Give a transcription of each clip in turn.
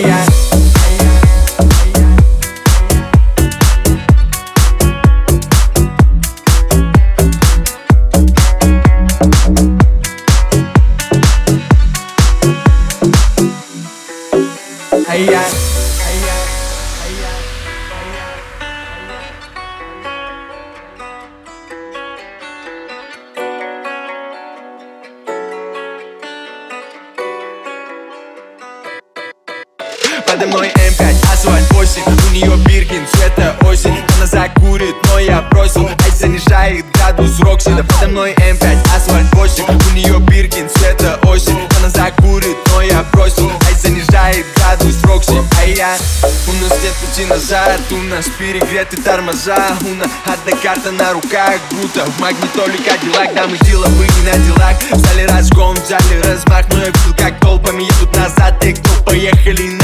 yeah. Подо мной М5, асфальт 8 У нее Биркин, цвета осень. Она закурит, но я бросил Ай, занижает градус Роксида Подо мной М5, асфальт 8 У нее Биркин, цвета осень. Она закурит, но я бросил Ай, занижает градус Рокси. А я У нас нет пути назад У нас перегреты тормоза. У нас одна карта на руках Будто в магнитоле Кадиллак Да мы деловые на делах. Взяли разгон, взяли размах Но я видел, как толпами едут назад Те, кто поехали на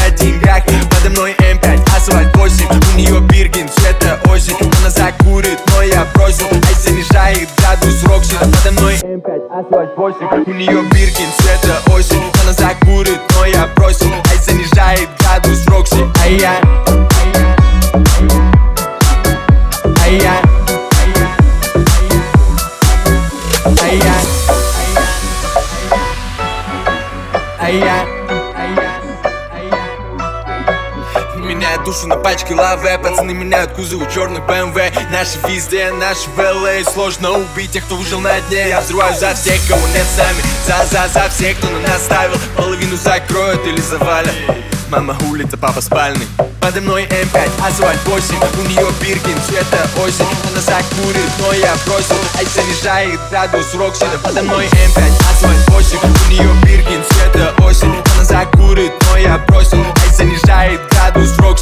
Подо мной М5, асфальт 8 У нее Биркин, цвета осень. Она закурит, но я бросил Ай, занижает градус Рокси Подо мной М5, асфальт 8 У нее Биркин, цвета осень. Она закурит, но я бросил Ай, занижает градус Рокси А я А я А я А я Меняют душу на пачке лаве Пацаны меняют кузовы черных BMW Наши везде, наши в LA Сложно убить тех, кто выжил на дне. Я взрываю за всех, кого нет с нами За, за, за всех, кто на нас ставил. Половину закроют или завалят. Мама улица, папа спальный. Подо мной М5, асфальт 8 У нее Биркин, цвета осень. Она закурит, но я бросил. Ай, занижает градус Роксида Подо мной М5, асфальт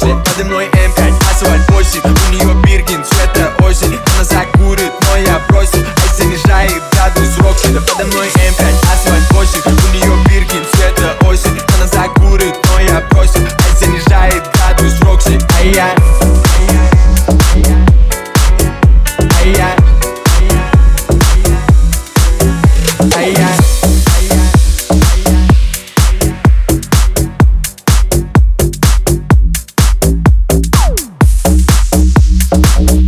бросит Подо мной М5, асфальт 8 У нее биркин, все это осень. Она закурит, но я бросил. Ай, снижает градус рокета Подо мной М5, асфальт 8 У нее биркин, все это осень. Она закурит, но я бросил. А занижает градус Рокси Ай-яй Ай-яй Ай-яй life